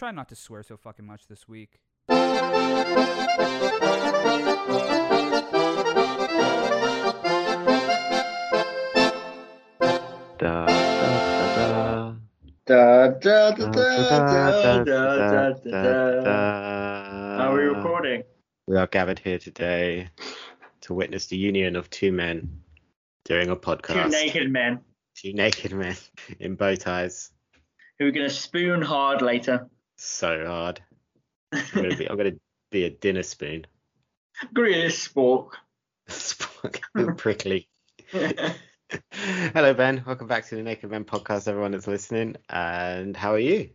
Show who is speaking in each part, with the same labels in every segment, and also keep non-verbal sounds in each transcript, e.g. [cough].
Speaker 1: Try not to swear so fucking much this week.
Speaker 2: Da, da,
Speaker 3: da, Are we recording?
Speaker 2: We are gathered here today to witness the union of two men doing a podcast.
Speaker 3: Two naked men.
Speaker 2: Two naked men in bow ties.
Speaker 3: Who are going to spoon hard later.
Speaker 2: So hard. [laughs] I'm gonna be. I'm gonna be a dinner spoon.
Speaker 3: With this spork. [laughs]
Speaker 2: Prickly. [laughs] Hello, Ben. Welcome back to the Naked Men podcast. Everyone that's listening. And how are you?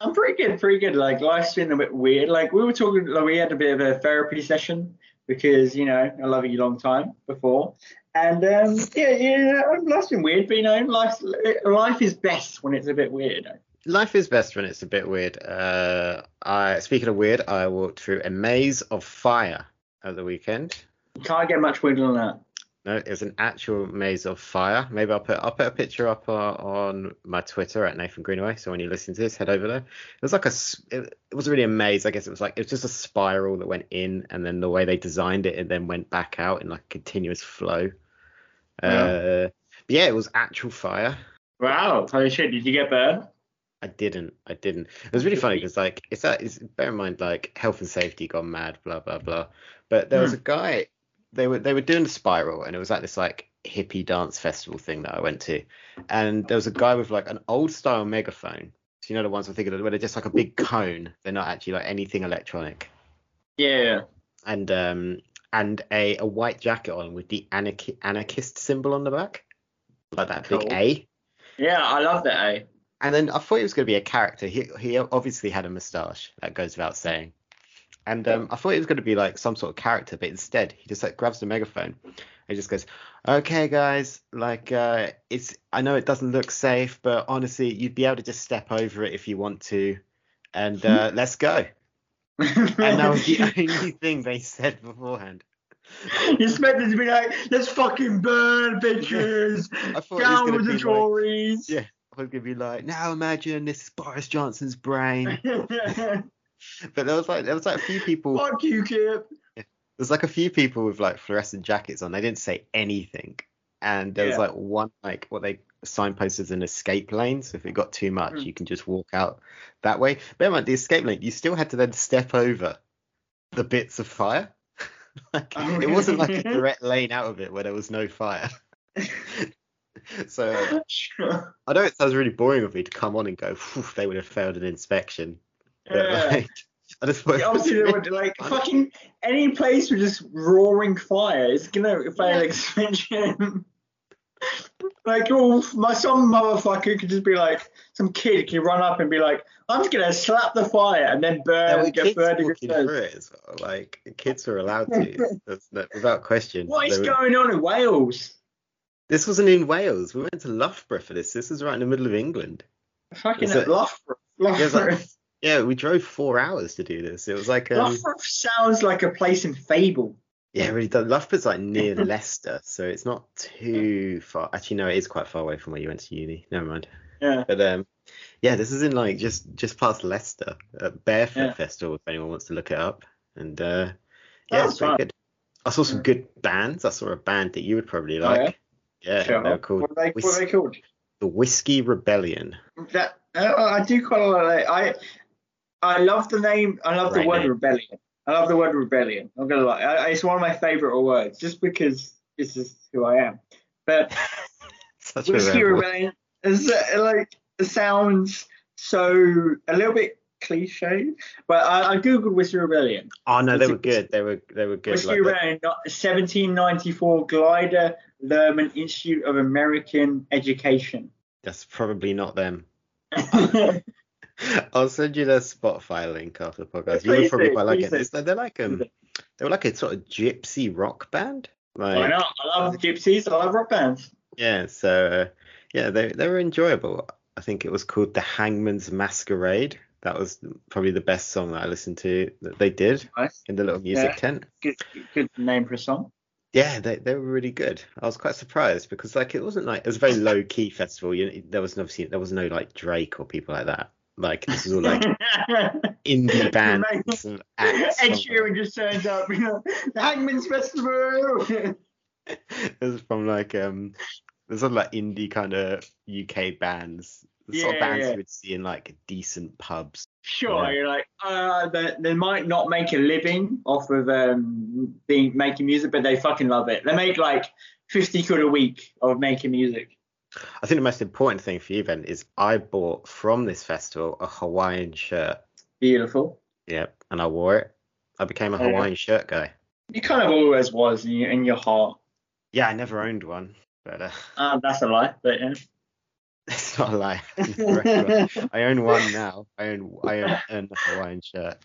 Speaker 3: I'm pretty good, pretty good. Like life's been a bit weird. Like we were talking, like we had a bit of a therapy session because you know I love you a long time before, and um, yeah, yeah, life's been weird. But you know, life life is best when it's a bit weird.
Speaker 2: Life is best when it's a bit weird. Uh, I speaking of weird, I walked through a maze of fire at the weekend.
Speaker 3: You can't get much weirder than that.
Speaker 2: No, it was an actual maze of fire. Maybe I'll put I'll put a picture up uh, on my Twitter at Nathan Greenaway. So when you listen to this, head over there. It was like a it, it was really a maze. I guess it was like it was just a spiral that went in, and then the way they designed it, it then went back out in like a continuous flow. Uh, yeah, it was actual fire.
Speaker 3: Wow, holy shit! Did you get burned?
Speaker 2: I didn't. I didn't. It was really funny because like it's that. It's, bear in mind like health and safety gone mad. Blah blah blah. But there was a guy. They were they were doing the spiral, and it was like this like hippie dance festival thing that I went to, and there was a guy with like an old style megaphone. So you know the ones I'm thinking of where they're just like a big cone. They're not actually like anything electronic,
Speaker 3: Yeah.
Speaker 2: and um and a a white jacket on with the anarchi- anarchist symbol on the back, like that big A.
Speaker 3: Yeah, I love that. Eh?
Speaker 2: And then I thought he was going to be a character. He he obviously had a moustache. That goes without saying. And um, I thought he was going to be like some sort of character, but instead he just like grabs the megaphone and just goes, "Okay, guys, like uh, it's I know it doesn't look safe, but honestly, you'd be able to just step over it if you want to, and uh, [laughs] let's go." And that was the [laughs] only thing they said beforehand.
Speaker 3: You expected to be like, let's fucking burn bitches, [laughs]
Speaker 2: I thought it was
Speaker 3: down with the
Speaker 2: be like,
Speaker 3: Tories.
Speaker 2: Yeah. I was to be like, now imagine this is Boris Johnson's brain. [laughs] But there was like there was like a few people.
Speaker 3: Fuck you, Kip.
Speaker 2: There's like a few people with like fluorescent jackets on. They didn't say anything. And there was like one like what they signposted as an escape lane. So if it got too much,
Speaker 3: Mm.
Speaker 2: you can just walk out that way. Bear in mind the escape lane, you still had to then step over the bits of fire. [laughs] like
Speaker 3: Oh,
Speaker 2: it wasn't like a direct lane out of it where there was no fire. [laughs] [laughs] so uh, [laughs]
Speaker 3: Sure.
Speaker 2: I know it sounds really boring of me to come on and go, they would have failed an inspection. But
Speaker 3: Yeah.
Speaker 2: like I just
Speaker 3: Yeah, Obviously, they would [laughs] like fucking any place with just roaring fire is gonna fail expansion. like, oh, my some motherfucker could just be like, some kid could run up and be like, I'm just gonna slap the fire and then burn,
Speaker 2: were
Speaker 3: get
Speaker 2: kids
Speaker 3: burned.
Speaker 2: it well. Like kids are allowed to, That's without question.
Speaker 3: What is
Speaker 2: were-
Speaker 3: going on in Wales?
Speaker 2: This wasn't in Wales. We went to Loughborough for this. This was right in the middle of England.
Speaker 3: Fucking
Speaker 2: it-
Speaker 3: Loughborough.
Speaker 2: Yeah,
Speaker 3: Loughborough.
Speaker 2: like- yeah, we drove four hours to do this. It was like um,
Speaker 3: Loughborough sounds like a place in Fable.
Speaker 2: yeah, really does. Loughborough's like near [laughs] Leicester, so it's not too far. Actually, no, it is quite far away from where you went to uni. Never mind.
Speaker 3: Yeah.
Speaker 2: But um, yeah, this is in like just just past Leicester, at Barefoot
Speaker 3: Yeah.
Speaker 2: Festival. If anyone wants to look it up, and uh, yeah,
Speaker 3: That's
Speaker 2: it's pretty
Speaker 3: fun.
Speaker 2: good. I saw some good bands. I saw a band that you would probably
Speaker 3: Oh,
Speaker 2: like. Yeah,
Speaker 3: Sure.
Speaker 2: they were called
Speaker 3: What are they, what are they called?
Speaker 2: the Whiskey Rebellion.
Speaker 3: That uh, I do quite a lot. Of, I I love the name. I love
Speaker 2: Great
Speaker 3: the word
Speaker 2: name.
Speaker 3: rebellion. I love the word rebellion. I'm gonna lie. I, it's one of my favorite words, just because this is who I am. But [laughs] whiskey rebellion is uh, like it sounds so a little bit cliche. But I, I googled whiskey rebellion.
Speaker 2: Oh no, they were good. They were they were good.
Speaker 3: Whiskey
Speaker 2: Like,
Speaker 3: rebellion, not- 1794 Gilder Lehrman Institute of American Education.
Speaker 2: that's probably not them. [laughs] I'll send you the Spotify link after the podcast. You
Speaker 3: Please
Speaker 2: would probably quite like it. It's- They're like um, they were like a sort of gypsy rock band. Like,
Speaker 3: Why not? I love the gypsies. I love rock bands.
Speaker 2: Yeah, so uh, yeah, they they were enjoyable. I think it was called The Hangman's Masquerade. That was probably the best song that I listened to that they did
Speaker 3: Nice.
Speaker 2: in the little music
Speaker 3: Yeah.
Speaker 2: tent.
Speaker 3: Good, good name for a song.
Speaker 2: Yeah, they they were really good. I was quite surprised because like it wasn't like it was a very low key festival. You there was obviously there was no like Drake or people like that. Like this is all like [laughs] indie bands and acts.
Speaker 3: Ed Sheeran just turns up. You know, the Hangman's Festival. [laughs]
Speaker 2: it was from like um there's all like indie kind of UK bands. The sort of
Speaker 3: Yeah,
Speaker 2: bands
Speaker 3: yeah.
Speaker 2: you would see in like decent pubs.
Speaker 3: Sure,
Speaker 2: Yeah.
Speaker 3: you're like, uh, they, they might not make a living off of um being making music, but they fucking love it. They make like fifty quid a week of making music.
Speaker 2: I think the most important thing for you, Ben, is I bought from this festival a Hawaiian shirt.
Speaker 3: Beautiful.
Speaker 2: Yep, and I wore it. I became a
Speaker 3: yeah.
Speaker 2: Hawaiian shirt guy.
Speaker 3: You kind of always was in your, in your heart.
Speaker 2: Yeah, I never owned one, but uh,
Speaker 3: Uh, that's a lie, but yeah.
Speaker 2: It's not a lie. I never owned one. I own one now. I own I own, own a Hawaiian shirt.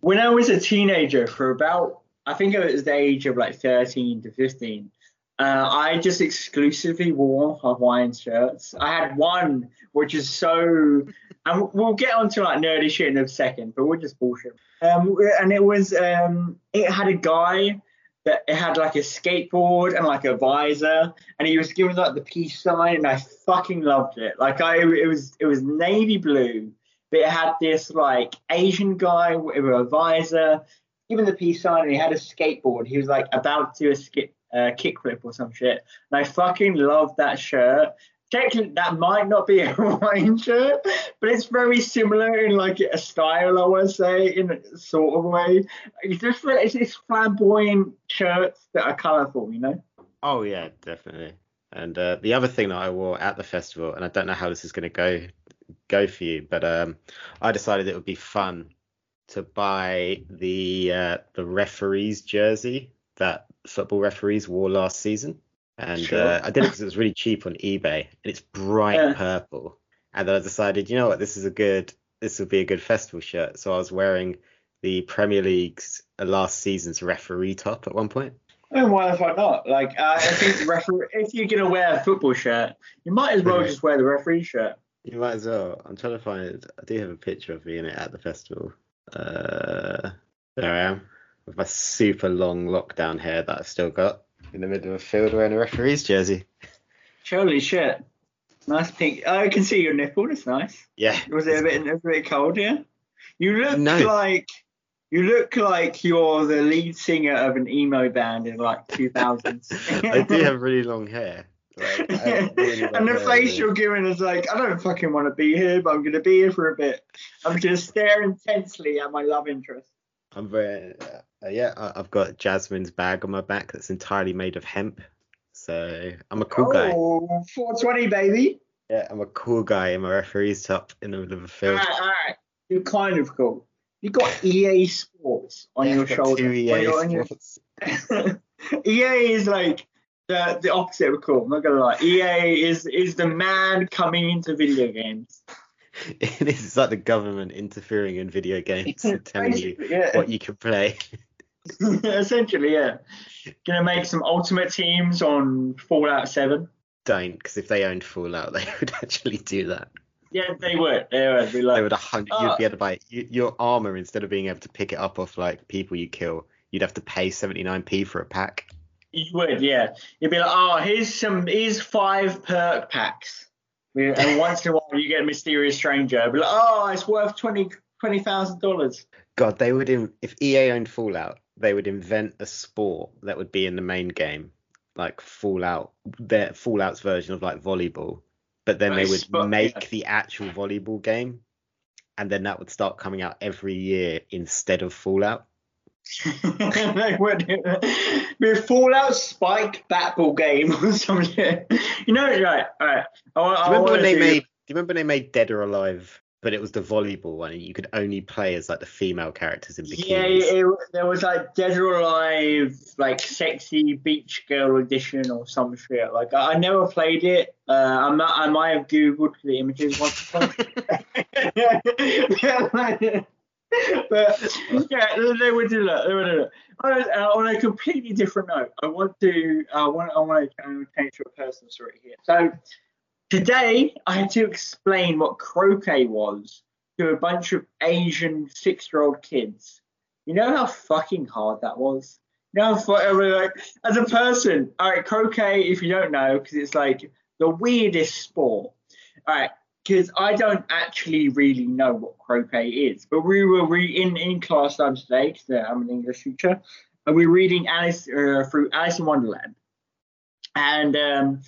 Speaker 3: when I was a teenager, for about I think it was the age of like 13 to 15, uh, I just exclusively wore Hawaiian shirts. I had one which is so, and we'll get onto like nerdy shit in a second, but we'll just bullshit. Um, and it was um, it had a guy that it had like a skateboard and like a visor, and he was giving like the peace sign, and I fucking loved it. Like I, it was it was navy blue but it had this like Asian guy with a visor, giving the peace sign, and he had a skateboard. He was like about to do a skip, uh, kickflip or some shit. And I fucking loved that shirt. Technically, that might not be [laughs] a Hawaiian shirt, but it's very similar in like a style, I would say, in a sort of way. It's just it's, it's flamboyant shirts that are colourful, you know.
Speaker 2: Oh yeah, definitely. And uh, the other thing that I wore at the festival, and I don't know how this is going to go go for you, but um, I decided it would be fun to buy the uh, the referees jersey that football referees wore last season, and
Speaker 3: Sure.
Speaker 2: uh, I did it because it was really cheap on eBay, and it's bright
Speaker 3: Yeah.
Speaker 2: purple. And then I decided, you know what, this is a good this would be a good festival shirt. So I was wearing the Premier League's uh, last season's referee top at one point.
Speaker 3: And why the fuck not? Like, uh, I think the referee, if you're gonna wear a football shirt, you might as well just wear the referee shirt.
Speaker 2: You might as well. I'm trying to find. I do have a picture of me in it at the festival. Uh, there I am with my super long lockdown hair that I've still got in the middle of a field wearing a referee's jersey.
Speaker 3: Holy shit! Nice pink. Oh, I can see your nipple. That's nice.
Speaker 2: Yeah.
Speaker 3: Was it a bit, a bit cold? Yeah. You look
Speaker 2: No.
Speaker 3: like you look like you're the lead singer of an emo band in like 2000s.
Speaker 2: I do have really long hair. Like, [laughs] really
Speaker 3: and the face you're giving is like, I don't fucking want to be here, but I'm gonna be here for a bit. I'm gonna stare intensely at my love interest.
Speaker 2: I'm very. Uh, yeah, I- I've got Jasmine's bag on my back that's entirely made of hemp. So I'm a cool guy.
Speaker 3: Oh, 420, baby.
Speaker 2: Yeah, I'm a cool guy in my referee's top in the middle of a field.
Speaker 3: right, all right. You're kind of cool. You got EA Sports on
Speaker 2: Yeah,
Speaker 3: your shoulder.
Speaker 2: Two EA
Speaker 3: on your-
Speaker 2: sports. [laughs]
Speaker 3: EA is like the the opposite of cool. I'm not gonna lie. EA is is the man coming into video games. [laughs]
Speaker 2: It is like the government interfering in video games and telling you [laughs]
Speaker 3: yeah.
Speaker 2: what you can play. [laughs]
Speaker 3: Essentially, yeah. Gonna make some ultimate teams on Fallout 7.
Speaker 2: Don't, because if they owned Fallout, they would actually do that.
Speaker 3: Yeah, they would. They would be like,
Speaker 2: They would a hundred.
Speaker 3: Oh.
Speaker 2: You'd ah. be able to buy you, your armor instead of being able to pick it up off like people you kill. You'd have to pay 79p for a pack.
Speaker 3: You would, yeah. You'd be like, oh, here's some, here's five perk packs. And once in a while, you get a mysterious stranger. Be like, oh, it's worth twenty twenty thousand dollars.
Speaker 2: God, they would. In, if EA owned Fallout, they would invent a sport that would be in the main game, like Fallout, their Fallout's version of like volleyball. But then they would make
Speaker 3: yeah.
Speaker 2: the actual volleyball game, and then that would start coming out every year instead of Fallout.
Speaker 3: Be Fallout Spike Batball game or something. You know, right? All right. I, I,
Speaker 2: Do you remember when they
Speaker 3: do-
Speaker 2: made? Do you remember when they made Dead or Alive but it was the volleyball one, and you could only play as like the female characters in bikinis.
Speaker 3: Yeah, it, there was like Dead or Alive, like sexy beach girl edition or some shit. Like I, I never played it. Uh, I'm not, I might have googled the images once or twice. [laughs] [laughs] [laughs] but yeah, they would do that. They would do that. On a, uh, on a completely different note, I want to I want I want to change to a personal story here. So today I had to explain what croquet was to a bunch of Asian six-year-old kids. You know how fucking hard that was. You know, fu- like, as a person, all right, croquet. If you don't know, because it's like the weirdest sport. All right, because I don't actually really know what croquet is. But we were re- in in class time today because I'm an English teacher, and we are reading Alice uh, through Alice in Wonderland, and um,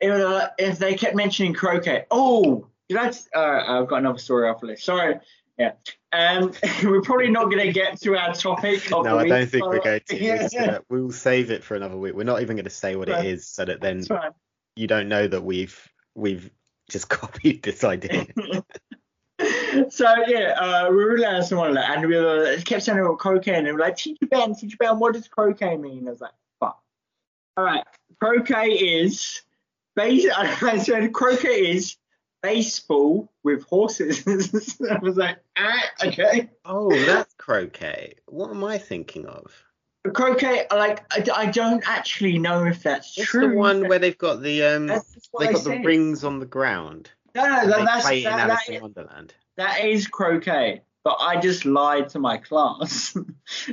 Speaker 3: it was, uh, if they kept mentioning croquet, oh, that's uh, I've got another story after this. Sorry. Yeah. Um, [laughs] we're probably not going to get to our topic. Of
Speaker 2: No,
Speaker 3: the
Speaker 2: I
Speaker 3: week,
Speaker 2: don't think we're going to. We're [laughs]
Speaker 3: yeah.
Speaker 2: gonna, we will save it for another week. We're not even going to say what
Speaker 3: Right.
Speaker 2: it is, so that then
Speaker 3: fine.
Speaker 2: you don't know that we've we've just [laughs] copied this idea. [laughs]
Speaker 3: so yeah, uh, we were learning someone like, and we were, kept saying about croquet, and they were like, "Teacher Ben, Teacher Ben, what does croquet mean?" I was like, "Fuck." All right, croquet is base. [laughs] I said croquet is baseball with horses. I was like, ah, okay.
Speaker 2: oh, that's croquet. What am I thinking of?
Speaker 3: Croquet, like, I, I don't actually know if that's
Speaker 2: It's
Speaker 3: true.
Speaker 2: the one where they've got the um
Speaker 3: That's just what
Speaker 2: they got the rings on the ground.
Speaker 3: No, no, that, that's that,
Speaker 2: Alice in Wonderland.
Speaker 3: that is croquet. But I just lied to my class.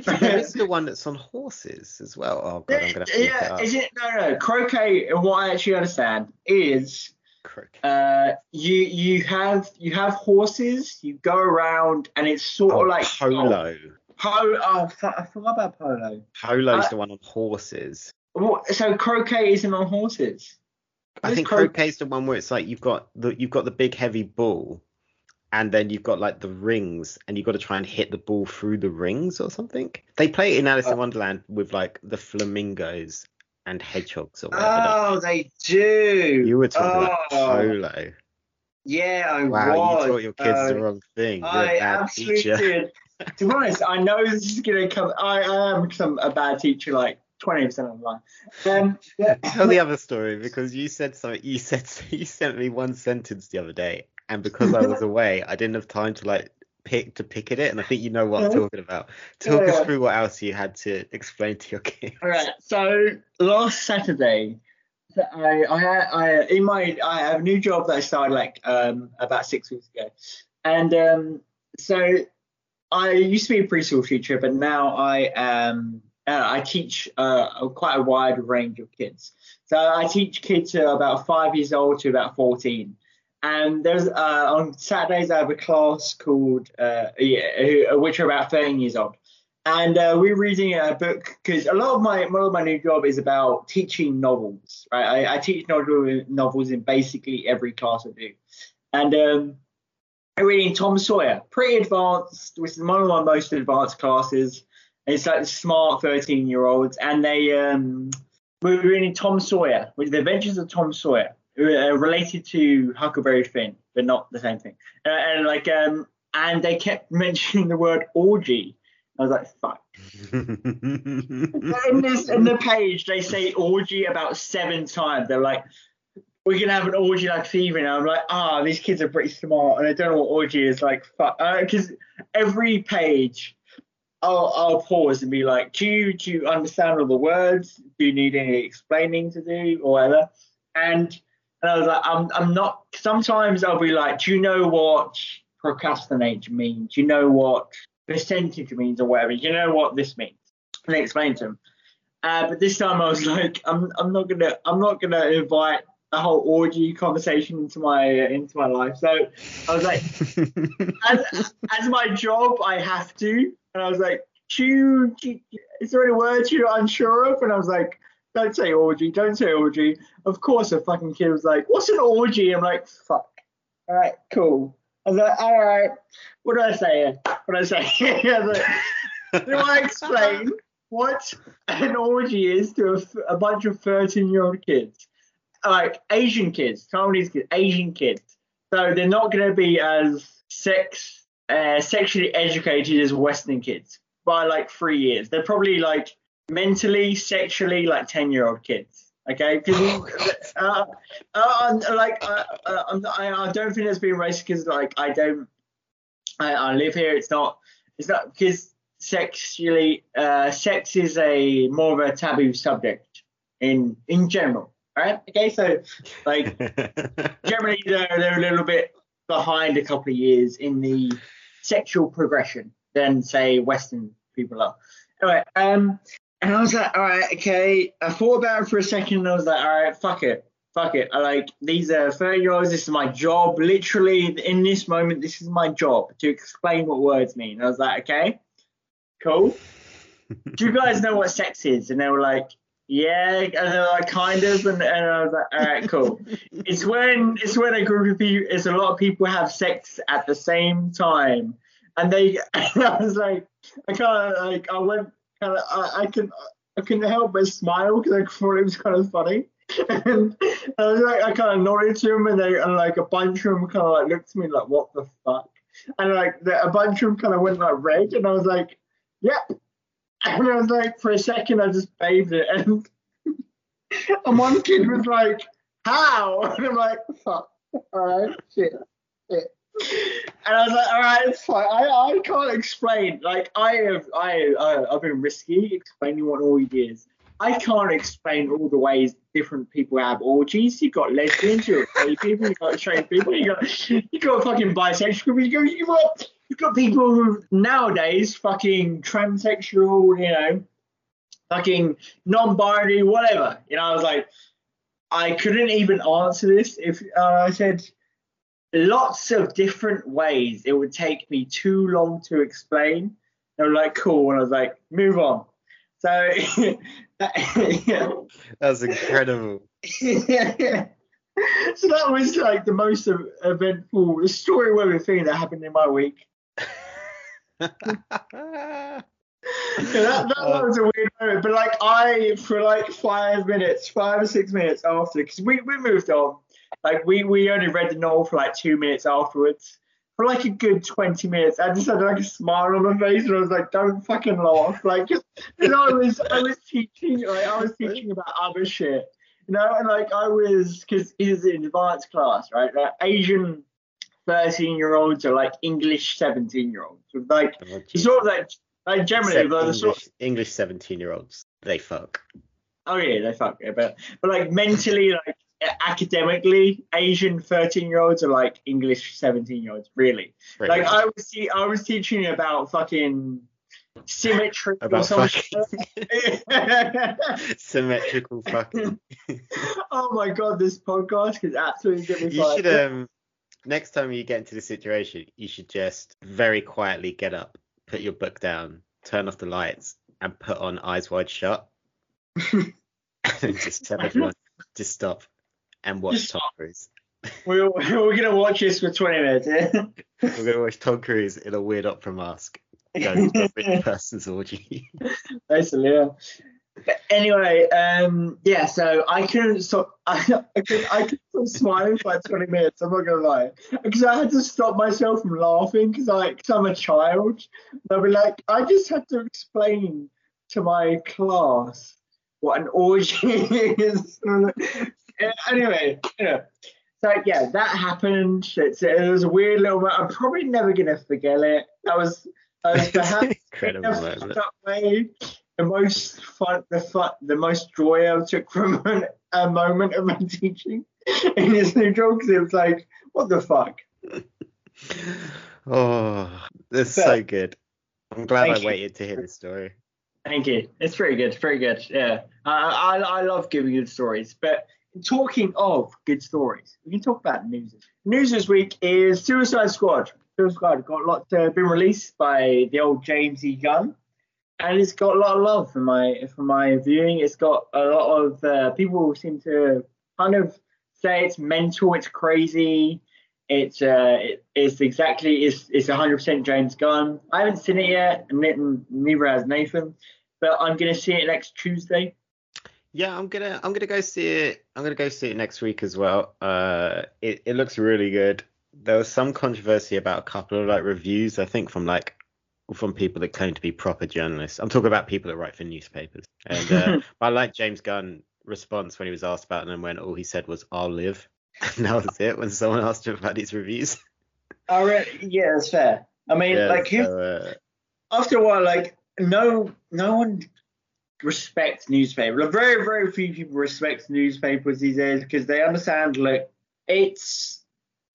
Speaker 2: there is [laughs] the one that's on horses as well. Oh god, I'm gonna have to look it
Speaker 3: yeah, is it no no croquet? What I actually understand is
Speaker 2: Croquet.
Speaker 3: uh you you have you have horses. You go around and it's sort
Speaker 2: Oh,
Speaker 3: of like
Speaker 2: polo.
Speaker 3: Polo. Oh, I forgot about polo.
Speaker 2: Polo's
Speaker 3: I-
Speaker 2: the one on horses.
Speaker 3: What, so croquet isn't on horses.
Speaker 2: I think
Speaker 3: cro-
Speaker 2: croquet's the one where it's like you've got the you've got the big heavy ball, and then you've got like the rings, and you've got to try and hit the ball through the rings or something. They play it in Alice in
Speaker 3: Uh,
Speaker 2: Wonderland with like the flamingos and hedgehogs or whatever.
Speaker 3: Oh, they do.
Speaker 2: you were talking about
Speaker 3: Oh,
Speaker 2: polo.
Speaker 3: Yeah, I
Speaker 2: Wow,
Speaker 3: was.
Speaker 2: you taught your kids
Speaker 3: Uh,
Speaker 2: the wrong thing. You're
Speaker 3: I
Speaker 2: a bad
Speaker 3: absolutely
Speaker 2: teacher.
Speaker 3: did. To be honest, I know this is gonna come. I, I am some a bad teacher, like twenty percent of the time. Um, yeah. [laughs]
Speaker 2: Tell the other story because you said something. You said [laughs] you sent me one sentence the other day, and because I was away, I didn't have time to like pick to pick at it. And I think you know what I'm talking about. Talk
Speaker 3: Yeah.
Speaker 2: us through what else you had to explain to your [laughs] kids.
Speaker 3: All right. So last Saturday, I I I in my I have a new job that I started like um about six weeks ago, and um so I used to be a preschool teacher, but now I am uh, I teach uh, quite a wide range of kids. So I teach kids who are about five years old to about fourteen. And there's uh, on Saturdays I have a class called uh, yeah, which are about 13 years old and uh, we're reading a book because a lot of my lot of my new job is about teaching novels. Right, I, I teach novel, novels in basically every class I do, and um, reading Tom Sawyer, pretty advanced, which is one of my most advanced classes. It's like the smart 13 year olds, and they um, we're reading Tom Sawyer, which is the Adventures of Tom Sawyer, uh, related to Huckleberry Finn, but not the same thing. Uh, and like um, and they kept [laughs] mentioning the word orgy. I was like, fuck. [laughs] in this in the page they say orgy about seven times. They're like, we're gonna have an orgy like fever. And I'm like, ah, these kids are pretty smart, and I don't know what orgy is like. Because every page, I'll I'll pause and be like, do you do you understand all the words? Do you need any explaining to do or whatever? And and I was like, I'm I'm not. Sometimes I'll be like, do you know what procrastinate means? Do you know what percentage means or whatever? Do you know what this means? and I explained to them. Uh, but this time I was [laughs] like, I'm, I'm not gonna, I'm not gonna invite a whole orgy conversation into my uh, into my life. So I was like, [laughs] as, as my job, I have to. And I was like, you, is there any words you're unsure of? And I was like, don't say orgy, don't say orgy. Of course, a fucking kid was like, what's an orgy? I'm like, fuck. All right, cool. I was like, all right, what do I say? here? What do I say? [laughs] I was like, do I explain what an orgy is to a bunch of 13 year old kids? Like Asian kids, Taiwanese kids, Asian kids. So they're not going to be as sex uh, sexually educated as Western kids by like three years. They're probably like mentally, sexually like ten year old kids. Okay, because [laughs] uh, uh, like uh, uh, I, I don't think it's being racist because like I don't I, I live here. It's not it's not because sexually uh, sex is a more of a taboo subject in in general. Right? Okay, so like [laughs] generally they're, they're a little bit behind a couple of years in the sexual progression than say Western people are. Anyway, um, and I was like, all right, okay. I thought about it for a second and I was like, all right, fuck it. Fuck it. I like these are 30 year olds. This is my job. Literally, in this moment, this is my job to explain what words mean. I was like, okay, cool. [laughs] Do you guys know what sex is? And they were like, yeah, and they're like, kind of. And, and I was like, all right, cool. [laughs] it's when it's when a group of people, it's a lot of people have sex at the same time. And they, [laughs] and I was like, I kind of like, I went kind of I, I can I couldn't help but smile because I thought it was kind of funny. [laughs] and I was like, I kind of nodded to him, and they and like a bunch of them kind of like looked at me like, what the fuck? And like the, a bunch of them kind of went like red, and I was like, yep. And I was like, for a second, I just bathed it, and [laughs] and one kid was like, how? [laughs] And I'm like, fuck, all right, shit. And I was like, all right, it's fine. I, I can't explain. Like I have I, I I've been risky explaining what orgy is. I can't explain all the ways different people have orgies. You've got lesbians, you've got gay people, you've got straight people, you got you got fucking bisexual people, you got you got you've got people who nowadays fucking transsexual, you know, fucking non-binary, whatever. You know, I was like, I couldn't even answer this if uh, I said lots of different ways. It would take me too long to explain. They were like, cool. And I was like, move on. So [laughs] that, [laughs] yeah.
Speaker 2: That's incredible.
Speaker 3: yeah. [laughs] So that was like the most eventful story worthy thing that happened in my week. Yeah, that, that, that, was a weird moment, but like I, for like five minutes, five or six minutes after, because we, we moved on, like we we only read the novel for like two minutes afterwards. For like a good twenty minutes, I just had like a smile on my face, and I was like, "Don't fucking laugh!" Like, just, you know, I was I was teaching, like I was teaching about other shit, you know, and like I was because it's an advanced class, right? Like Asian thirteen year olds are like English seventeen year olds, like oh, sort of like like generally, like,
Speaker 2: English,
Speaker 3: sort of,
Speaker 2: English seventeen year olds, they fuck.
Speaker 3: Oh yeah, they fuck. Yeah, but but like mentally, [laughs] like academically, Asian 13 year olds are like English 17 year olds, really. Right. Like I was te- I was teaching about fucking symmetry [laughs]
Speaker 2: about fucking [laughs] symmetrical fucking.
Speaker 3: oh my god, this podcast is absolutely.
Speaker 2: You should um next time you get into the situation, you should just very quietly get up, put your book down, turn off the lights, and put on Eyes Wide Shut. [laughs] and just tell everyone to stop and watch Tom Cruise. [laughs]
Speaker 3: We're, we're gonna watch this for 20 minutes. Yeah?
Speaker 2: we're gonna watch Tom Cruise in a weird opera mask going to a rich [laughs] person's orgy.
Speaker 3: Basically, yeah. But anyway, um, yeah. So I couldn't stop. I, [laughs] I could I could stop smiling for like 20 minutes. I'm not gonna lie, because I had to stop myself from laughing because cause I'm a child. I'll be like, I just had to explain to my class what an orgy [laughs] is [laughs] anyway, yeah. So yeah, that happened. It's, it was a weird little. I'm probably never gonna forget it. That was, that was perhaps
Speaker 2: incredible
Speaker 3: way, the most fun, the fun, the most joy I took from [laughs] an, a moment of my teaching in this new job because it was like, what the fuck. [laughs]
Speaker 2: oh, that's so good. I'm glad I waited to hear this story.
Speaker 3: Thank you. It's very good. Very good. Yeah, I, I I love giving good stories, but talking of good stories, we can talk about news. News this week is Suicide Squad. Suicide Squad got a lot uh, been released by the old James E. Gunn, and it's got a lot of love for my for my viewing. It's got a lot of uh, people seem to kind of say it's mental, it's crazy. It's uh, it, it's exactly it's it's 100% James Gunn. I haven't seen it yet, and neither has Nathan, but I'm gonna see it next Tuesday.
Speaker 2: Yeah, I'm gonna I'm gonna go see it. I'm gonna go see it next week as well. Uh, it it looks really good. there was some controversy about a couple of like reviews. I think from like from people that claim to be proper journalists. I'm talking about people that write for newspapers. And uh, [laughs] I like James Gunn response when he was asked about it and when all he said was "I'll live." [laughs] And that was it. When someone asked him about these reviews.
Speaker 3: I re- yeah, that's fair. I mean,
Speaker 2: Yeah,
Speaker 3: like who,
Speaker 2: so, uh,
Speaker 3: after a while, like no no one respects newspapers. Like, very very few people respect newspapers these days because they understand like it's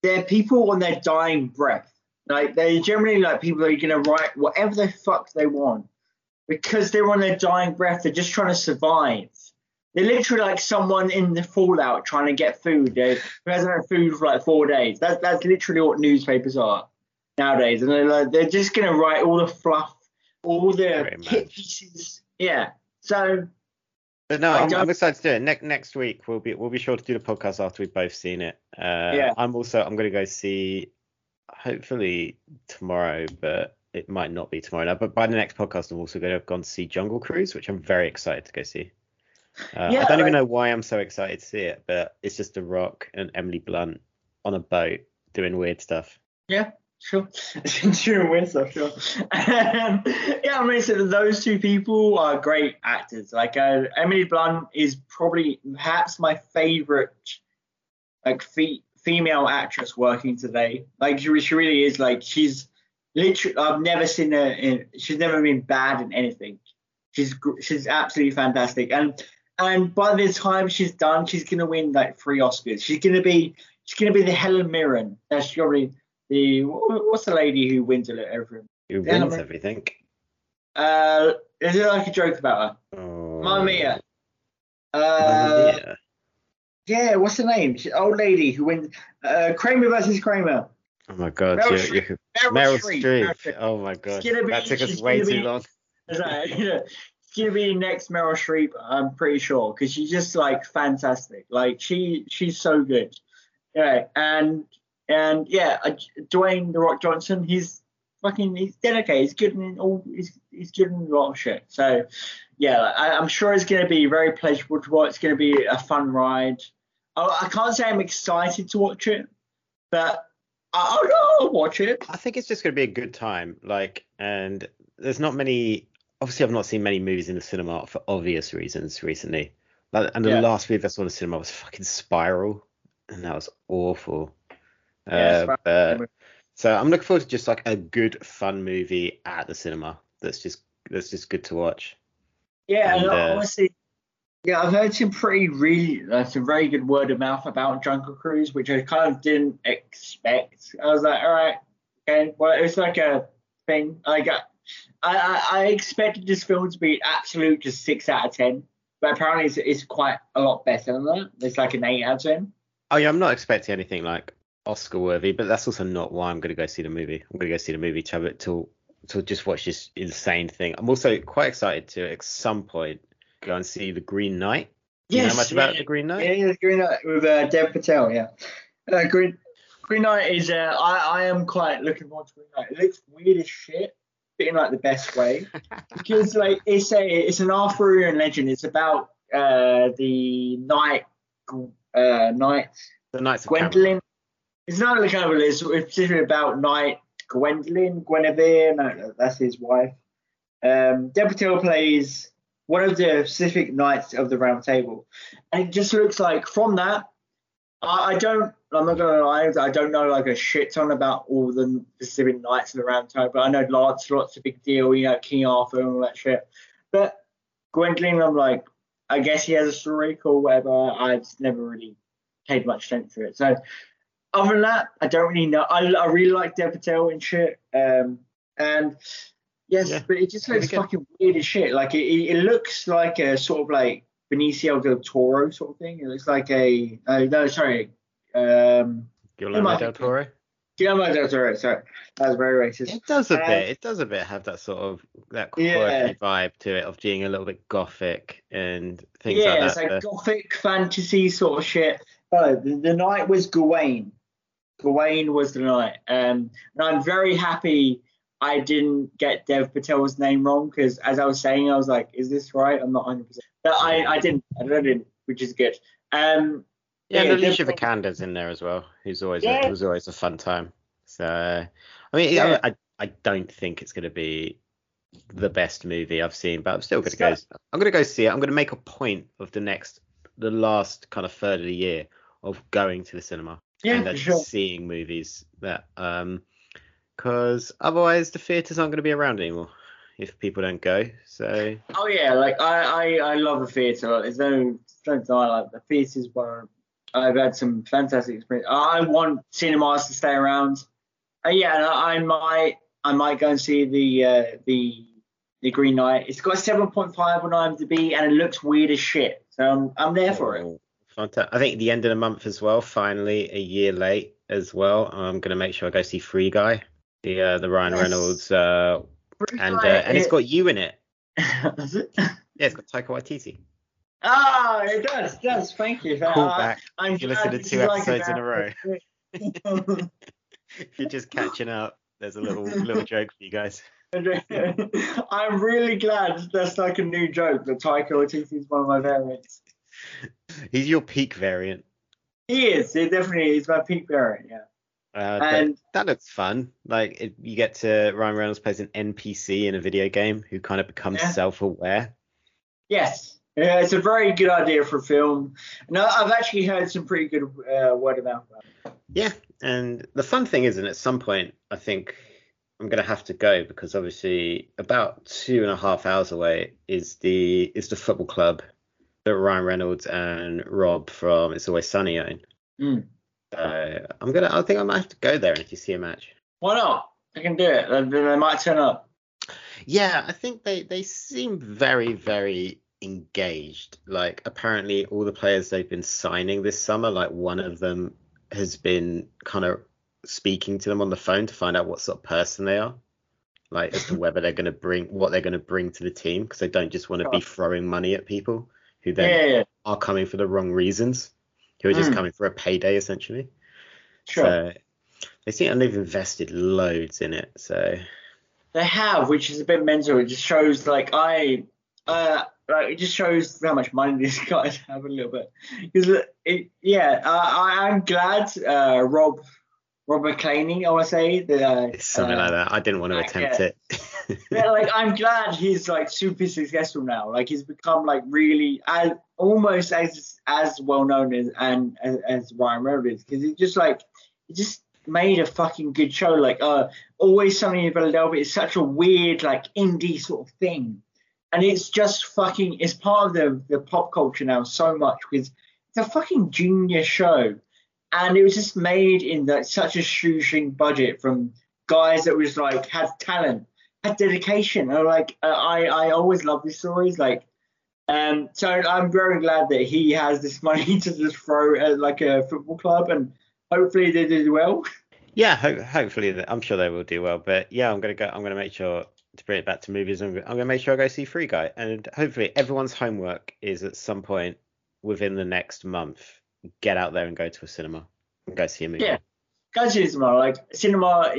Speaker 3: they're people on their dying breath. Like they're generally like people that are gonna write whatever the fuck they want because they're on their dying breath. They're just trying to survive. They're literally like someone in the fallout trying to get food. They, who hasn't had food for like four days. That's that's literally what newspapers are nowadays, and they're like, they're just gonna write all the fluff, all the hit pieces. Yeah. So
Speaker 2: But no,
Speaker 3: I
Speaker 2: I'm, I'm excited to do it. Next next week we'll be we'll be sure to do the podcast after we've both seen it. Uh,
Speaker 3: Yeah.
Speaker 2: I'm also I'm gonna go see hopefully tomorrow, but it might not be tomorrow now. But by the next podcast, I'm also going to have gone to see Jungle Cruise, which I'm very excited to go see. Uh,
Speaker 3: Yeah,
Speaker 2: I don't even know why I'm so excited to see it, but it's just The Rock and Emily Blunt on a boat doing weird stuff.
Speaker 3: Yeah, sure. [laughs] Doing weird stuff, sure. Um, yeah, I mean, so those two people are great actors. Like uh, Emily Blunt is probably perhaps my favorite, like fe- female actress working today. Like she, she really is. Like she's literally. I've never seen her. In, she's never been bad in anything. She's she's absolutely fantastic. And and by the time she's done, she's gonna win like three Oscars. She's gonna be she's gonna be the Helen Mirren. That's probably the what's the lady who wins it every
Speaker 2: Who wins
Speaker 3: man.
Speaker 2: everything?
Speaker 3: uh is it like a joke about her
Speaker 2: Oh,
Speaker 3: Mamma Mia.
Speaker 2: Mamma
Speaker 3: uh
Speaker 2: Mia.
Speaker 3: Yeah what's her name She, old lady who went uh Kramer versus Kramer
Speaker 2: Oh my god,
Speaker 3: Meryl
Speaker 2: you're,
Speaker 3: Streep. Meryl,
Speaker 2: Meryl
Speaker 3: Streep. Meryl Streep.
Speaker 2: Oh my god, that took us way too long. [laughs]
Speaker 3: Is that, you know, it's gonna be next Meryl Streep, I'm pretty sure, because she's just like fantastic. Like she, she's so good. Yeah, and and yeah, uh, Dwayne the Rock Johnson, he's fucking, he's dedicated. He's good in all, he's he's good in a lot of shit. So yeah, I, I'm sure it's gonna be very pleasurable to watch. It's gonna be a fun ride. I, I can't say I'm excited to watch it, but I, I'll, I'll watch it.
Speaker 2: I think it's just going to be a good time. Like, and there's not many. Obviously, I've not seen many movies in the cinema for obvious reasons recently. Like, and the
Speaker 3: Yeah.
Speaker 2: last movie I saw in the cinema was fucking Spiral, and that was awful.
Speaker 3: Yeah,
Speaker 2: Uh, but, so I'm looking forward to just like a good, fun movie at the cinema. That's just that's just good to watch.
Speaker 3: Yeah,
Speaker 2: And, uh,
Speaker 3: honestly, yeah, I've heard some pretty really, uh, some very good word of mouth about Jungle Cruise, which I kind of didn't expect. I was like, all right, okay, well, it was like a thing. Like, I, I, I expected this film to be absolute just six out of ten, but apparently it's, it's quite a lot better than that. It's like an eight out of ten.
Speaker 2: Oh yeah, I'm not expecting anything like Oscar worthy, but that's also not why I'm going to go see the movie. I'm going to go see the movie to have it to to just watch this insane thing. I'm also quite excited to at some point go and see the Green Knight. Do you know much about the Green Knight?
Speaker 3: Yeah, yeah, Green Knight with uh, Dev Patel. Yeah, uh, Green Green Knight is. Uh, I I am quite looking forward to Green Knight. It looks weird as shit, but in like the best way. [laughs] because like it's a it's an Arthurian legend. It's about uh the knight uh knight
Speaker 2: The Knights of Camelot.
Speaker 3: Gwendolyn. It's not like of it's specifically about knight Gwendolyn Guinevere. No, that's his wife. Um, plays one of the specific knights of the Round Table, and it just looks like from that. I, I don't. I'm not gonna lie. I don't know like a shit ton about all the specific knights of the Round Table. But I know lots, lots of big deal. You know, King Arthur and all that shit. But Gwendolyn, I'm like, I guess he has a story or whatever. I've never really paid much attention to it. So other than that, I don't really know. I, I really like Dev Patel and shit. Um, and yes,
Speaker 2: Yeah.
Speaker 3: but it just looks
Speaker 2: Really
Speaker 3: fucking weird as shit. Like it, it, looks like a sort of like Benicio del Toro sort of thing. It looks like a uh, no, sorry, um,
Speaker 2: Guillermo del Toro.
Speaker 3: Guillermo del Toro. Sorry, that was very racist.
Speaker 2: It does a bit. It does a bit have that sort of that quirky
Speaker 3: Yeah.
Speaker 2: vibe to it of being a little bit gothic and things
Speaker 3: yeah,
Speaker 2: like
Speaker 3: it's like gothic fantasy sort of shit. Oh, the, the knight was Gawain. Gawain was the knight. Um, and I'm very happy I didn't get Dev Patel's name wrong because as I was saying, I was like, is this right? I'm not 100%. But I, I didn't. I didn't, which is good. Um,
Speaker 2: Yeah,
Speaker 3: Yeah,
Speaker 2: and Alicia. Vikander's in there as well, who's always
Speaker 3: Yeah.
Speaker 2: a, who's always a fun time. So, I mean,
Speaker 3: Yeah.
Speaker 2: I, I I don't think it's going to be the best movie I've seen, but I'm still going to go. I'm going to go see it. I'm going to make a point of the next, the last kind of third of the year of going to the cinema
Speaker 3: Yeah,
Speaker 2: and actually
Speaker 3: sure.
Speaker 2: seeing movies that, um, because otherwise the theaters aren't going to be around anymore if people don't go. So
Speaker 3: Oh yeah, like I I, I love the theatre. There's no no deny like the theatres were. I've had some fantastic experience. I want cinemas to stay around. Uh, yeah, I, I might I might go and see the uh, the the Green Knight. It's got a 7.5 on IMDb and it looks weird as shit. So I'm I'm there for it.
Speaker 2: Oh, Fantastic. I think the end of the month as well. Finally, a year late as well. I'm gonna make sure I go see Free Guy, the uh, the Ryan
Speaker 3: Yes.
Speaker 2: Reynolds, uh, and uh, and it's
Speaker 3: it-
Speaker 2: got you in it. [laughs]
Speaker 3: Does it?
Speaker 2: Yeah, it's got Taika Waititi.
Speaker 3: Ah, it does. It does. Thank you.
Speaker 2: Call
Speaker 3: I-
Speaker 2: back.
Speaker 3: I'm
Speaker 2: you listen
Speaker 3: glad
Speaker 2: to two
Speaker 3: like
Speaker 2: episodes in a row. [laughs] you're just catching up, there's a little [laughs] little joke for you guys.
Speaker 3: I'm really glad that's like a new joke that Taika Waititi is one of my variants.
Speaker 2: He's your peak variant.
Speaker 3: He is. He definitely is my peak variant. Yeah.
Speaker 2: Uh,
Speaker 3: And
Speaker 2: that looks fun. Like it, you get to Ryan Reynolds plays an NPC in a video game who kind of becomes
Speaker 3: Yeah.
Speaker 2: self-aware.
Speaker 3: yes, yeah, it's a very good idea for a film. And I- I've actually heard some pretty good uh, word of mouth. about it.
Speaker 2: Yeah, and the fun thing is, and at some point, I think I'm gonna have to go because obviously about two and a half hours away is the is the football club that Ryan Reynolds and Rob from It's Always Sunny own.
Speaker 3: Mm.
Speaker 2: So I'm gonna, I think I might have to go there if you see a match.
Speaker 3: Why not? I can do it. Then they might turn up.
Speaker 2: Yeah, I think they they seem very very engaged. Like apparently all the players they've been signing this summer, like one of them has been kind of speaking to them on the phone to find out what sort of person they are. Like as to [laughs] whether they're going to bring what they're going to bring to the team because they don't just want to be throwing money at people who then
Speaker 3: Yeah, yeah,
Speaker 2: are coming for the wrong reasons, who are just
Speaker 3: Mm.
Speaker 2: coming for a payday essentially.
Speaker 3: sure.
Speaker 2: So they seem and they've invested loads in it. So
Speaker 3: They have, which is a bit mental. It just shows like I, uh, like it just shows how much money [laughs] these guys have a little bit. Because it, yeah, uh, I, I'm glad uh, Rob, Rob McClaney, I want to say the uh,
Speaker 2: something
Speaker 3: uh,
Speaker 2: like that. I didn't want to attempt
Speaker 3: yeah.
Speaker 2: it.
Speaker 3: Yeah, like I'm glad he's like super successful now. Like he's become like really as almost as as well known as and as, as Ryan Reynolds because he just like he just made a fucking good show. Like uh, always something in Philadelphia is such a weird like indie sort of thing, and it's just fucking it's part of the the pop culture now so much because it's a fucking genius show, and it was just made in like such a shoestring budget from guys that was like had talent had dedication. And like I, I always love these stories. Like, um, so I'm very glad that he has this [laughs] money to just throw at like a football club, and hopefully they do well.
Speaker 2: Yeah, ho- hopefully I'm sure they will do well. But yeah, I'm gonna go. I'm gonna make sure to bring it back to movies. I'm, I'm gonna make sure I go see Free Guy, and hopefully everyone's homework is at some point within the next month get out there and go to a cinema and go see a movie.
Speaker 3: Yeah. Go to cinema. Like cinema,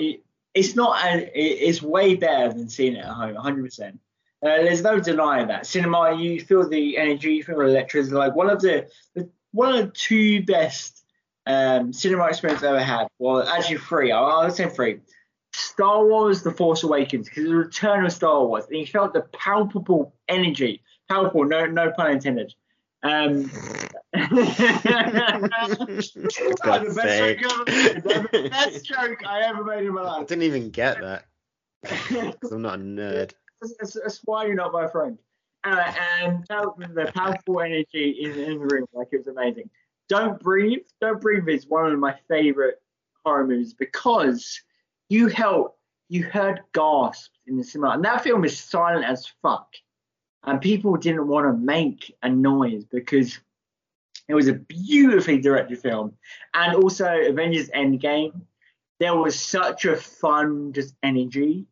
Speaker 3: it's not. A, it's way better than seeing it at home. 100. percent uh, There's no denying that cinema. You feel the energy, you feel the electricity. Like one of the, the one of the two best um, cinema experiences I've ever had. Well, actually three. I, I would say three. Star Wars: The Force Awakens, because the return of Star Wars, and you felt the palpable energy, palpable, no, no pun intended. Um, the, best
Speaker 2: sake.
Speaker 3: joke ever, the best joke I ever made in my life.
Speaker 2: I didn't even get that [laughs] I'm not a nerd.
Speaker 3: That's, why you're not my friend. Uh, and that, the powerful energy in, in the room, like it was amazing. Don't Breathe. Don't Breathe is one of my favorite horror movies because you held, you heard gasps in the cinema, and that film is silent as fuck, and people didn't want to make a noise because it was a beautifully directed film, and also Avengers Endgame. There was such a fun just energy.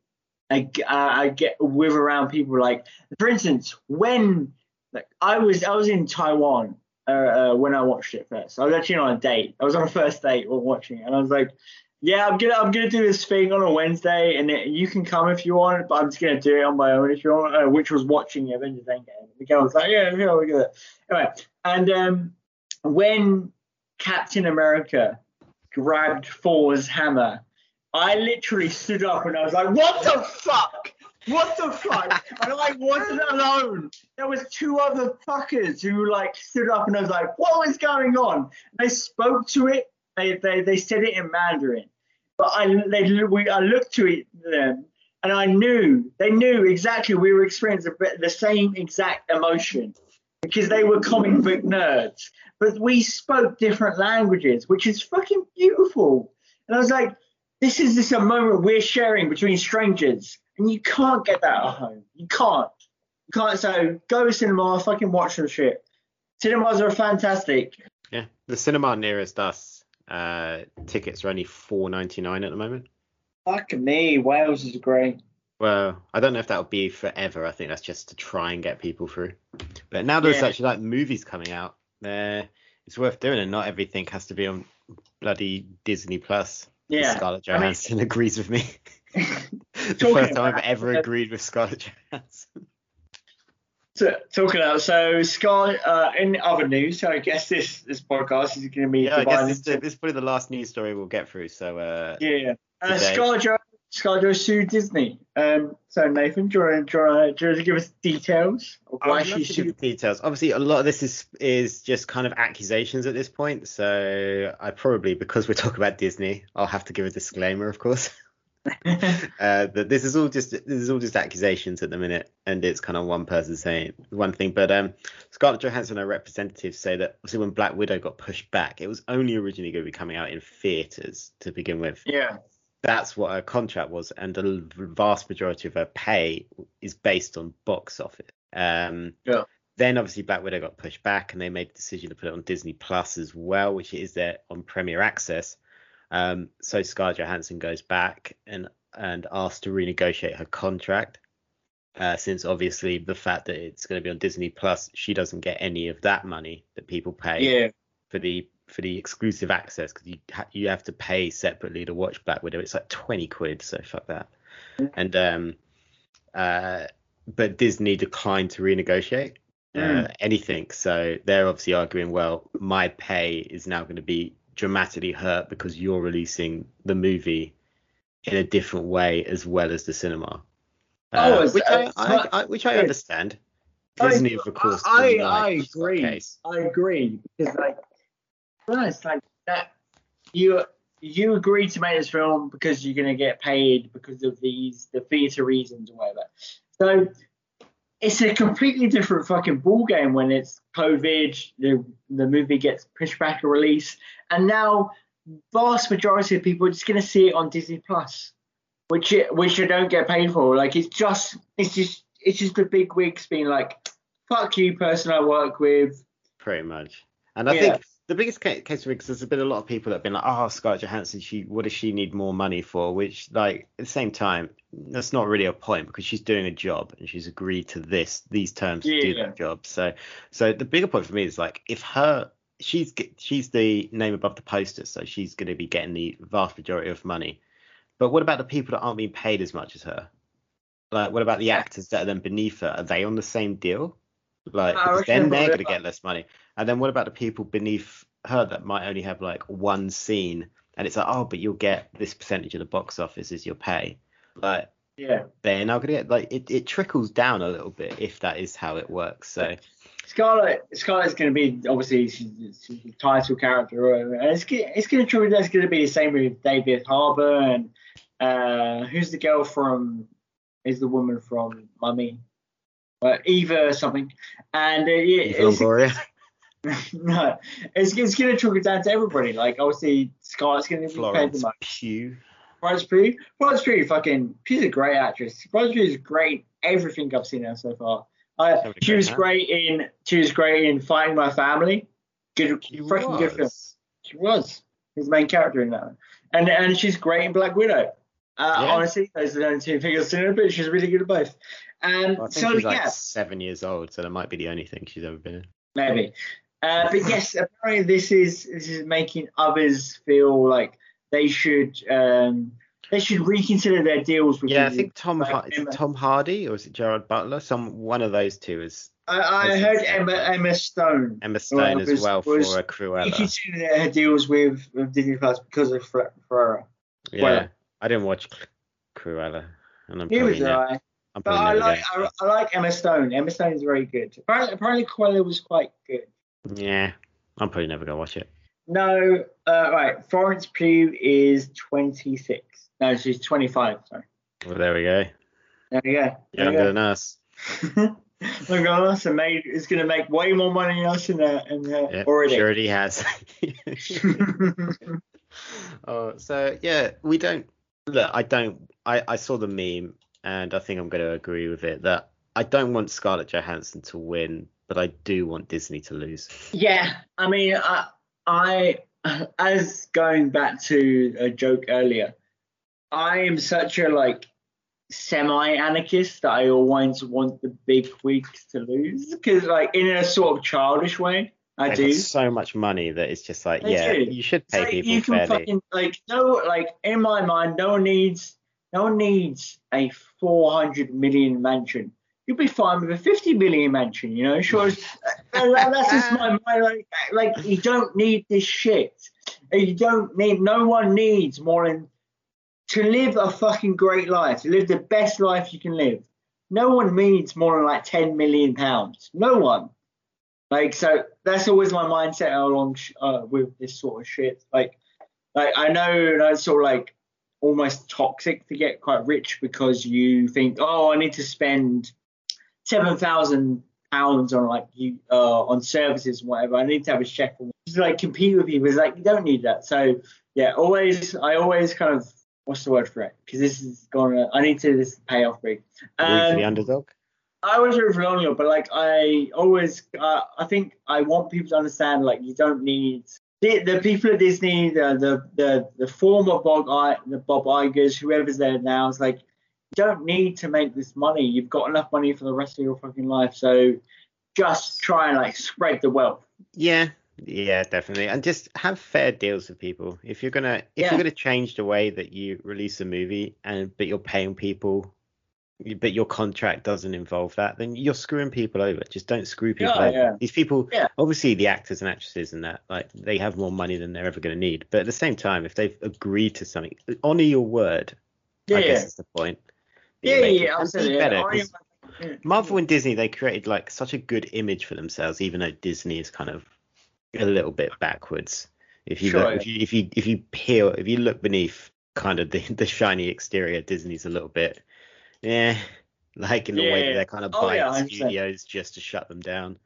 Speaker 3: I, uh, I get with around people like for instance when like I was I was in Taiwan uh, uh, when I watched it first. I was actually on a date. I was on a first date while watching it. And I was like yeah I'm gonna I'm gonna do this thing on a Wednesday and it, you can come if you want but I'm just gonna do it on my own if you want uh, which was watching Avengers Endgame. The girl was like yeah yeah we get it. Anyway and um when Captain America grabbed Thor's hammer, I literally stood up and I was like, "What the fuck? What the fuck?" [laughs] and I wasn't alone. There was two other fuckers who like stood up and I was like, "What was going on?" They spoke to it. They they, they said it in Mandarin, but I they we I looked to it, them and I knew they knew exactly we were experiencing the same exact emotion because they were comic book nerds, but we spoke different languages, which is fucking beautiful. And I was like, this is just a moment we're sharing between strangers, and you can't get that at home. You can't. You can't. So go to cinema, fucking watch some shit. Cinemas are fantastic.
Speaker 2: Yeah, the cinema nearest us, uh, tickets are only four ninety nine at the moment.
Speaker 3: Fuck me, Wales is great.
Speaker 2: Well, I don't know if that'll be forever. I think that's just to try and get people through. But now there's
Speaker 3: Yeah.
Speaker 2: actually like movies coming out, there it's worth doing, and not everything has to be on bloody Disney Plus.
Speaker 3: Yeah.
Speaker 2: Scarlett
Speaker 3: I mean-
Speaker 2: Johansson [laughs] agrees with me. [laughs] the first time I've ever agreed with Scarlett Johansson.
Speaker 3: So, talking about so Sky. Uh, in other news, so I guess this this podcast is going to be
Speaker 2: Yeah, I guess this, this is probably the last news story we'll get through. So uh,
Speaker 3: Yeah, yeah. Uh,
Speaker 2: today.
Speaker 3: ScarJo, ScarJo sued Disney. Um, so Nathan, do you want to, do you want to, do you want to give us details of why she
Speaker 2: give details. Obviously, a lot of this is is just kind of accusations at this point. So I probably, because we're talking about Disney, I'll have to give a disclaimer, of course. [laughs] uh, that this is all just this is all just accusations at the minute, and it's kind of one person saying one thing. But um, Scarlett Johansson, her representatives, say that obviously when Black Widow got pushed back, it was only originally going to be coming out in theaters to begin with.
Speaker 3: yeah,
Speaker 2: That's what her contract was, and the vast majority of her pay is based on box office. Um,
Speaker 3: Yeah.
Speaker 2: Then obviously Black Widow got pushed back, and they made the decision to put it on Disney Plus as well, which is there on Premier Access. Um, so Scarlett Johansson goes back and and asks to renegotiate her contract, uh, since obviously the fact that it's going to be on Disney Plus, she doesn't get any of that money that people pay
Speaker 3: yeah,
Speaker 2: for the for the exclusive access because you ha- you have to pay separately to watch Black Widow. It's like twenty quid, so fuck that. And um, uh, but Disney declined to renegotiate uh,
Speaker 3: Mm.
Speaker 2: anything, so they're obviously arguing, well, my pay is now going to be dramatically hurt because you're releasing the movie in a different way as well as the cinema.
Speaker 3: Oh,
Speaker 2: Uh,
Speaker 3: it's-
Speaker 2: which, I, I, I, which I understand. Disney, of course,
Speaker 3: I, I agree. I agree because like, well, like that. You you agree to make this film because you're gonna get paid because of these the theatre reasons or whatever. So it's a completely different fucking ball game when it's COVID. The the movie gets pushed back a release, and now vast majority of people are just gonna see it on Disney Plus, which it, which I don't get paid for. Like it's just it's just it's just the big wigs being like, "Fuck you, person I work with."
Speaker 2: pretty much. And I
Speaker 3: Yeah.
Speaker 2: think the biggest case for me because there's been a lot of people that have been like, oh, Scarlett Johansson, she what does she need more money for? Which like at the same time, that's not really a point because she's doing a job and she's agreed to this these terms to do
Speaker 3: Yeah.
Speaker 2: that job. So so the bigger point for me is like if her she's she's the name above the poster, so she's going to be getting the vast majority of money. But what about the people that aren't being paid as much as her? Like, what about the actors that are then beneath her? Are they on the same deal? Like,
Speaker 3: I
Speaker 2: because
Speaker 3: reckon
Speaker 2: then they're going to get less money. And then what about the people beneath her that might only have like one scene? And it's like, oh, but you'll get this percentage of the box office as your pay. Like,
Speaker 3: Yeah.
Speaker 2: they're not going to get, like, it, it trickles down a little bit if that is how it works. So,
Speaker 3: Scarlett Scarlett's going to be obviously she's, she's the title character, and it's it's going to that's going to be the same with David Harbour and uh, who's the girl from is the woman from Mummy, uh, Eva something, and uh, yeah,
Speaker 2: Eva
Speaker 3: it's,
Speaker 2: Longoria. [laughs]
Speaker 3: no, it's, it's going to trickle down to everybody. Like obviously Scarlett's going to be paid the
Speaker 2: Florence
Speaker 3: most.
Speaker 2: Pugh.
Speaker 3: Florence Pugh, Florence Pugh, fucking, she's a great actress. Florence Pugh is great. Everything I've seen her so far.
Speaker 2: Having
Speaker 3: she
Speaker 2: great
Speaker 3: was great in. She was great in Fighting My Family. Good,
Speaker 2: She
Speaker 3: freaking good film.
Speaker 2: was.
Speaker 3: She was. She's the main character in that one. And and she's great in Black Widow. Uh,
Speaker 2: Yeah.
Speaker 3: Honestly, those are the only two figures in her, but she's really good at both. And
Speaker 2: Well, I think
Speaker 3: so
Speaker 2: she's like
Speaker 3: yeah,
Speaker 2: seven years old, so that might be the only thing she's ever been in.
Speaker 3: maybe. Uh, but yes, apparently this is this is making others feel like they should um, they should reconsider their deals with.
Speaker 2: Yeah, I think Tom
Speaker 3: like Emma-
Speaker 2: Tom Hardy or is it Gerard Butler? Some one of those two is
Speaker 3: I, I heard. Emma Emma Stone.
Speaker 2: Emma Stone as
Speaker 3: was-
Speaker 2: well
Speaker 3: was-
Speaker 2: for a Cruella.
Speaker 3: considered her deals with, with Disney Plus because of Fer- Ferrera.
Speaker 2: Yeah,
Speaker 3: well-
Speaker 2: I didn't watch Cruella, and I'm
Speaker 3: He
Speaker 2: probably,
Speaker 3: was.
Speaker 2: I'm
Speaker 3: But I like I, I like Emma Stone. Emma Stone is very good. Apparently, apparently Cruella was quite good.
Speaker 2: Yeah, I'm probably never gonna watch it.
Speaker 3: No, uh, right. Florence Pugh is 26. No, she's 25. Sorry.
Speaker 2: Well, there we go.
Speaker 3: There you go. There
Speaker 2: Younger
Speaker 3: you
Speaker 2: than us.
Speaker 3: Look at us, and made is going to make way more money than us in her, in her
Speaker 2: Yeah,
Speaker 3: already.
Speaker 2: sure he has. [laughs] [laughs] oh, so yeah, we don't look. I don't. I I saw the meme, and I think I'm going to agree with it that I don't want Scarlett Johansson to win, but I do want Disney to lose.
Speaker 3: Yeah, I mean, I, I, as going back to a joke earlier, I am such a like semi-anarchist that I always want the big wigs to lose because, like, in a sort of childish way, I
Speaker 2: They've
Speaker 3: do.
Speaker 2: so much money that it's just like,
Speaker 3: They
Speaker 2: yeah,
Speaker 3: do.
Speaker 2: you should
Speaker 3: So
Speaker 2: pay people
Speaker 3: you can
Speaker 2: fairly.
Speaker 3: fucking like no, like in my mind, no one needs, no one needs a 400 million mansion. You'll be fine with a 50 million mansion, you know. Sure, as- [laughs] uh, that's just my mind. Like, like you don't need this shit. You don't need. No one needs more than to live a fucking great life, to live the best life you can live. No one needs more than like 10 million pounds. No one. Like so, that's always my mindset along sh- uh, with this sort of shit. Like, like I know that's sort of like almost toxic to get quite rich because you think, oh, I need to spend seven thousand pounds on like you uh, on services and whatever. I need to have a check. Just like compete with people. It's like you don't need that. So yeah, always I always kind of what's the word for it? Because this is gonna I need to this pay off big.
Speaker 2: For the
Speaker 3: Um,
Speaker 2: underdog.
Speaker 3: I was root for but like I always, uh, I think I want people to understand like you don't need the, the people at Disney, the the the, the former Bob I, the Bob Igers, whoever's there now, is like don't need to make this money. You've got enough money for the rest of your fucking life, so just try and like spread the wealth.
Speaker 2: Yeah, yeah, definitely, and just have fair deals with people. If you're gonna, if
Speaker 3: Yeah.
Speaker 2: you're gonna change the way that you release a movie, and but you're paying people, but your contract doesn't involve that, then you're screwing people over. Just don't screw people
Speaker 3: Yeah,
Speaker 2: over.
Speaker 3: yeah.
Speaker 2: These people,
Speaker 3: Yeah.
Speaker 2: obviously, the actors and actresses and that, like, they have more money than they're ever gonna need. But at the same time, if they've agreed to something, honor your word.
Speaker 3: Yeah,
Speaker 2: I
Speaker 3: yeah,
Speaker 2: guess is the point.
Speaker 3: Yeah, yeah.
Speaker 2: And
Speaker 3: Absolutely.
Speaker 2: be better,
Speaker 3: yeah. Yeah.
Speaker 2: Marvel and Disney, they created like such a good image for themselves, even though Disney is kind of a little bit backwards. If you
Speaker 3: Sure,
Speaker 2: look, if you if you if you peel, if you look beneath kind of the [laughs] the shiny exterior, Disney's a little bit, yeah, like in the way that they're kind of
Speaker 3: Oh,
Speaker 2: buying
Speaker 3: yeah,
Speaker 2: studios just to shut them down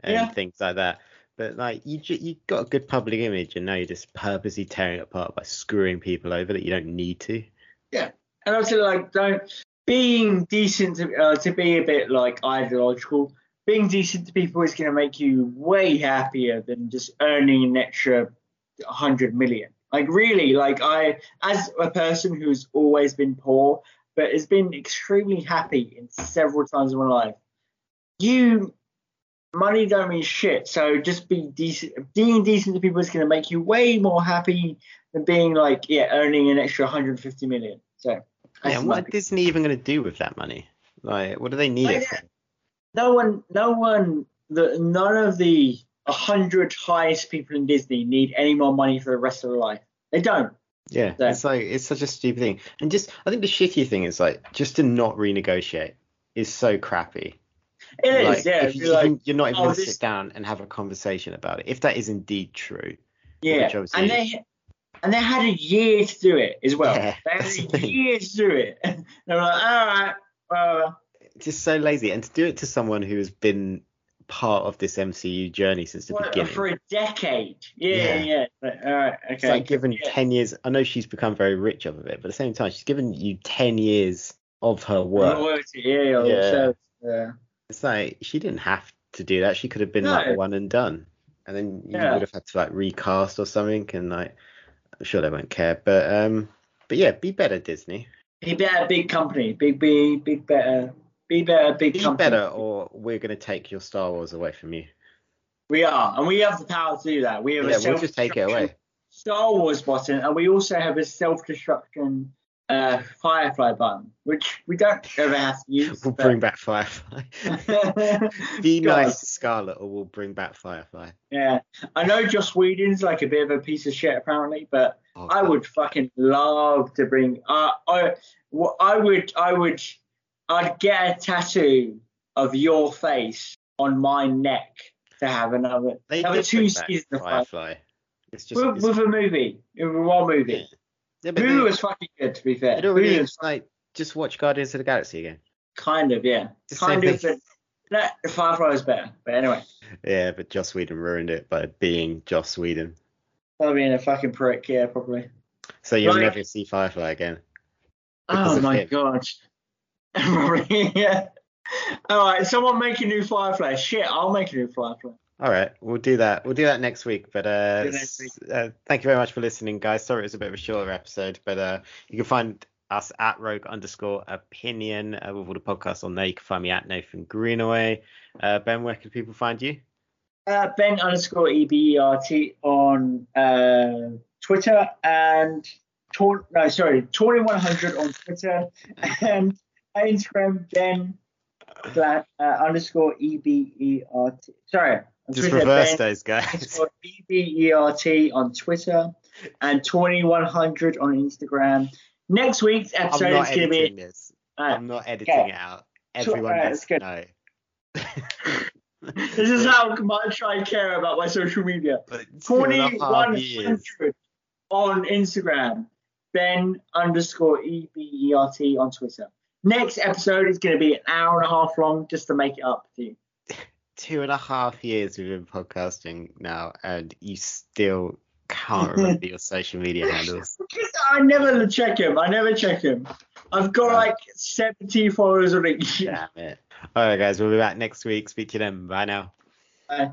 Speaker 2: and
Speaker 3: Yeah.
Speaker 2: things like that. But like you, you got a good public image, and now you're just purposely tearing it apart by screwing people over that you don't need to.
Speaker 3: Yeah, and also like don't being decent to, uh, to be a bit like ideological being decent to people is going to make you way happier than just earning an extra 100 million. Like really like i as a person who's always been poor but has been extremely happy in several times in my life you money don't mean shit. So just be decent being decent to people is going to make you way more happy than being like yeah earning an extra 150 million. So
Speaker 2: Yeah, and what is Disney even going to do with that money? Like, what do they need it for?
Speaker 3: no one, no one, the none of the hundred highest people in Disney need any more money for the rest of their life. They don't.
Speaker 2: Yeah,
Speaker 3: So-
Speaker 2: it's like it's such a stupid thing, and just I think the shitty thing is like just to not renegotiate is so crappy.
Speaker 3: It is,
Speaker 2: like,
Speaker 3: yeah.
Speaker 2: If, you,
Speaker 3: you're like,
Speaker 2: not even
Speaker 3: oh,
Speaker 2: going to
Speaker 3: this-
Speaker 2: sit down and have a conversation about it, if that is indeed true,
Speaker 3: yeah, and they and they had a year to do it as well.
Speaker 2: Yeah,
Speaker 3: they had a year to do it. [laughs] they were like, all right, well,
Speaker 2: uh, just so lazy, and to do it to someone who has been part of this MCU journey since the beginning.
Speaker 3: for a decade. Yeah,
Speaker 2: Yeah.
Speaker 3: yeah. All right, okay.
Speaker 2: It's like given
Speaker 3: yeah.
Speaker 2: 10 years. I know she's become very rich off of it, but at the same time, she's given you 10 years of her work.
Speaker 3: Loyalty, yeah, yeah.
Speaker 2: Yeah.
Speaker 3: yeah.
Speaker 2: It's like she didn't have to do that. She could have been like one and done, and then you
Speaker 3: Yeah.
Speaker 2: would have had to like recast or something. And like, I'm sure they won't care. But um, but yeah, be better, Disney.
Speaker 3: Be better, big company. Big, be, big, better. Be better, big
Speaker 2: Be
Speaker 3: company.
Speaker 2: better, or we're gonna take your Star Wars away from you.
Speaker 3: We are, and we have the power to do that. We have
Speaker 2: Yeah,
Speaker 3: a
Speaker 2: we'll just take it away.
Speaker 3: Star Wars button, and we also have a self-destruction uh, Firefly button, which we don't ever have to use.
Speaker 2: We'll
Speaker 3: but-
Speaker 2: bring back Firefly. [laughs] Be
Speaker 3: God.
Speaker 2: nice to Scarlett, or we'll bring back Firefly.
Speaker 3: Yeah, I know Joss Whedon's like a bit of a piece of shit apparently, but
Speaker 2: Oh,
Speaker 3: I
Speaker 2: God.
Speaker 3: would fucking love to bring. Uh, I, I would, I would, I'd get a tattoo of your face on my neck to have another,
Speaker 2: They
Speaker 3: another
Speaker 2: did
Speaker 3: two seasons. Firefly.
Speaker 2: It's just.
Speaker 3: With,
Speaker 2: it's-
Speaker 3: with a movie, with one movie.
Speaker 2: yeah,
Speaker 3: Hulu
Speaker 2: they-
Speaker 3: was fucking good, to be fair.
Speaker 2: it already
Speaker 3: Hulu
Speaker 2: is like just watch Guardians of the Galaxy again.
Speaker 3: kind of, yeah,
Speaker 2: It's
Speaker 3: kind of. But that Firefly was better. But anyway,
Speaker 2: Yeah, but Joss Whedon ruined it by being Joss Whedon.
Speaker 3: I being a fucking prick, yeah, probably.
Speaker 2: So you'll
Speaker 3: Right.
Speaker 2: never see Firefly again.
Speaker 3: Oh my
Speaker 2: him.
Speaker 3: god. [laughs] Yeah. All right, someone make a new Firefly. Shit, I'll make a new Firefly.
Speaker 2: All right, we'll do that. We'll do that next week. But uh,
Speaker 3: next week.
Speaker 2: uh, thank you very much for listening, guys. Sorry it was a bit of a shorter episode, but uh, you can find us at Rogue underscore Opinion uh, with all the podcasts on there. You can find me at Nathan Greenaway. Uh, ben, where can people find you?
Speaker 3: Uh, ben underscore EBERT on uh, Twitter and Tor- no, sorry, Tori100 on Twitter [laughs] and Instagram Ben flat, uh, underscore EBERT. Sorry,
Speaker 2: Just
Speaker 3: Twitter,
Speaker 2: reverse those guys.
Speaker 3: EBERT on Twitter and Tori100 on Instagram. Next week's
Speaker 2: I'm
Speaker 3: episode
Speaker 2: not
Speaker 3: is going to
Speaker 2: editing
Speaker 3: be.
Speaker 2: this.
Speaker 3: Uh,
Speaker 2: I'm not editing
Speaker 3: okay.
Speaker 2: it out. Everyone needs
Speaker 3: that's
Speaker 2: to know.
Speaker 3: this is how much I care about my social media.
Speaker 2: But two and a half
Speaker 3: 2100 on Instagram, Ben underscore EBERT on Twitter. Next episode is going to be an hour and a half long just to make it up to you.
Speaker 2: Two and a half years we've been podcasting now, and you still can't [laughs] remember your social media handles. [laughs]
Speaker 3: I never check him. I never check him. I've got
Speaker 2: Yeah.
Speaker 3: like 70 followers on it.
Speaker 2: Damn it. All right, guys, we'll be back next week. Speak to you then. Bye now.
Speaker 3: Bye.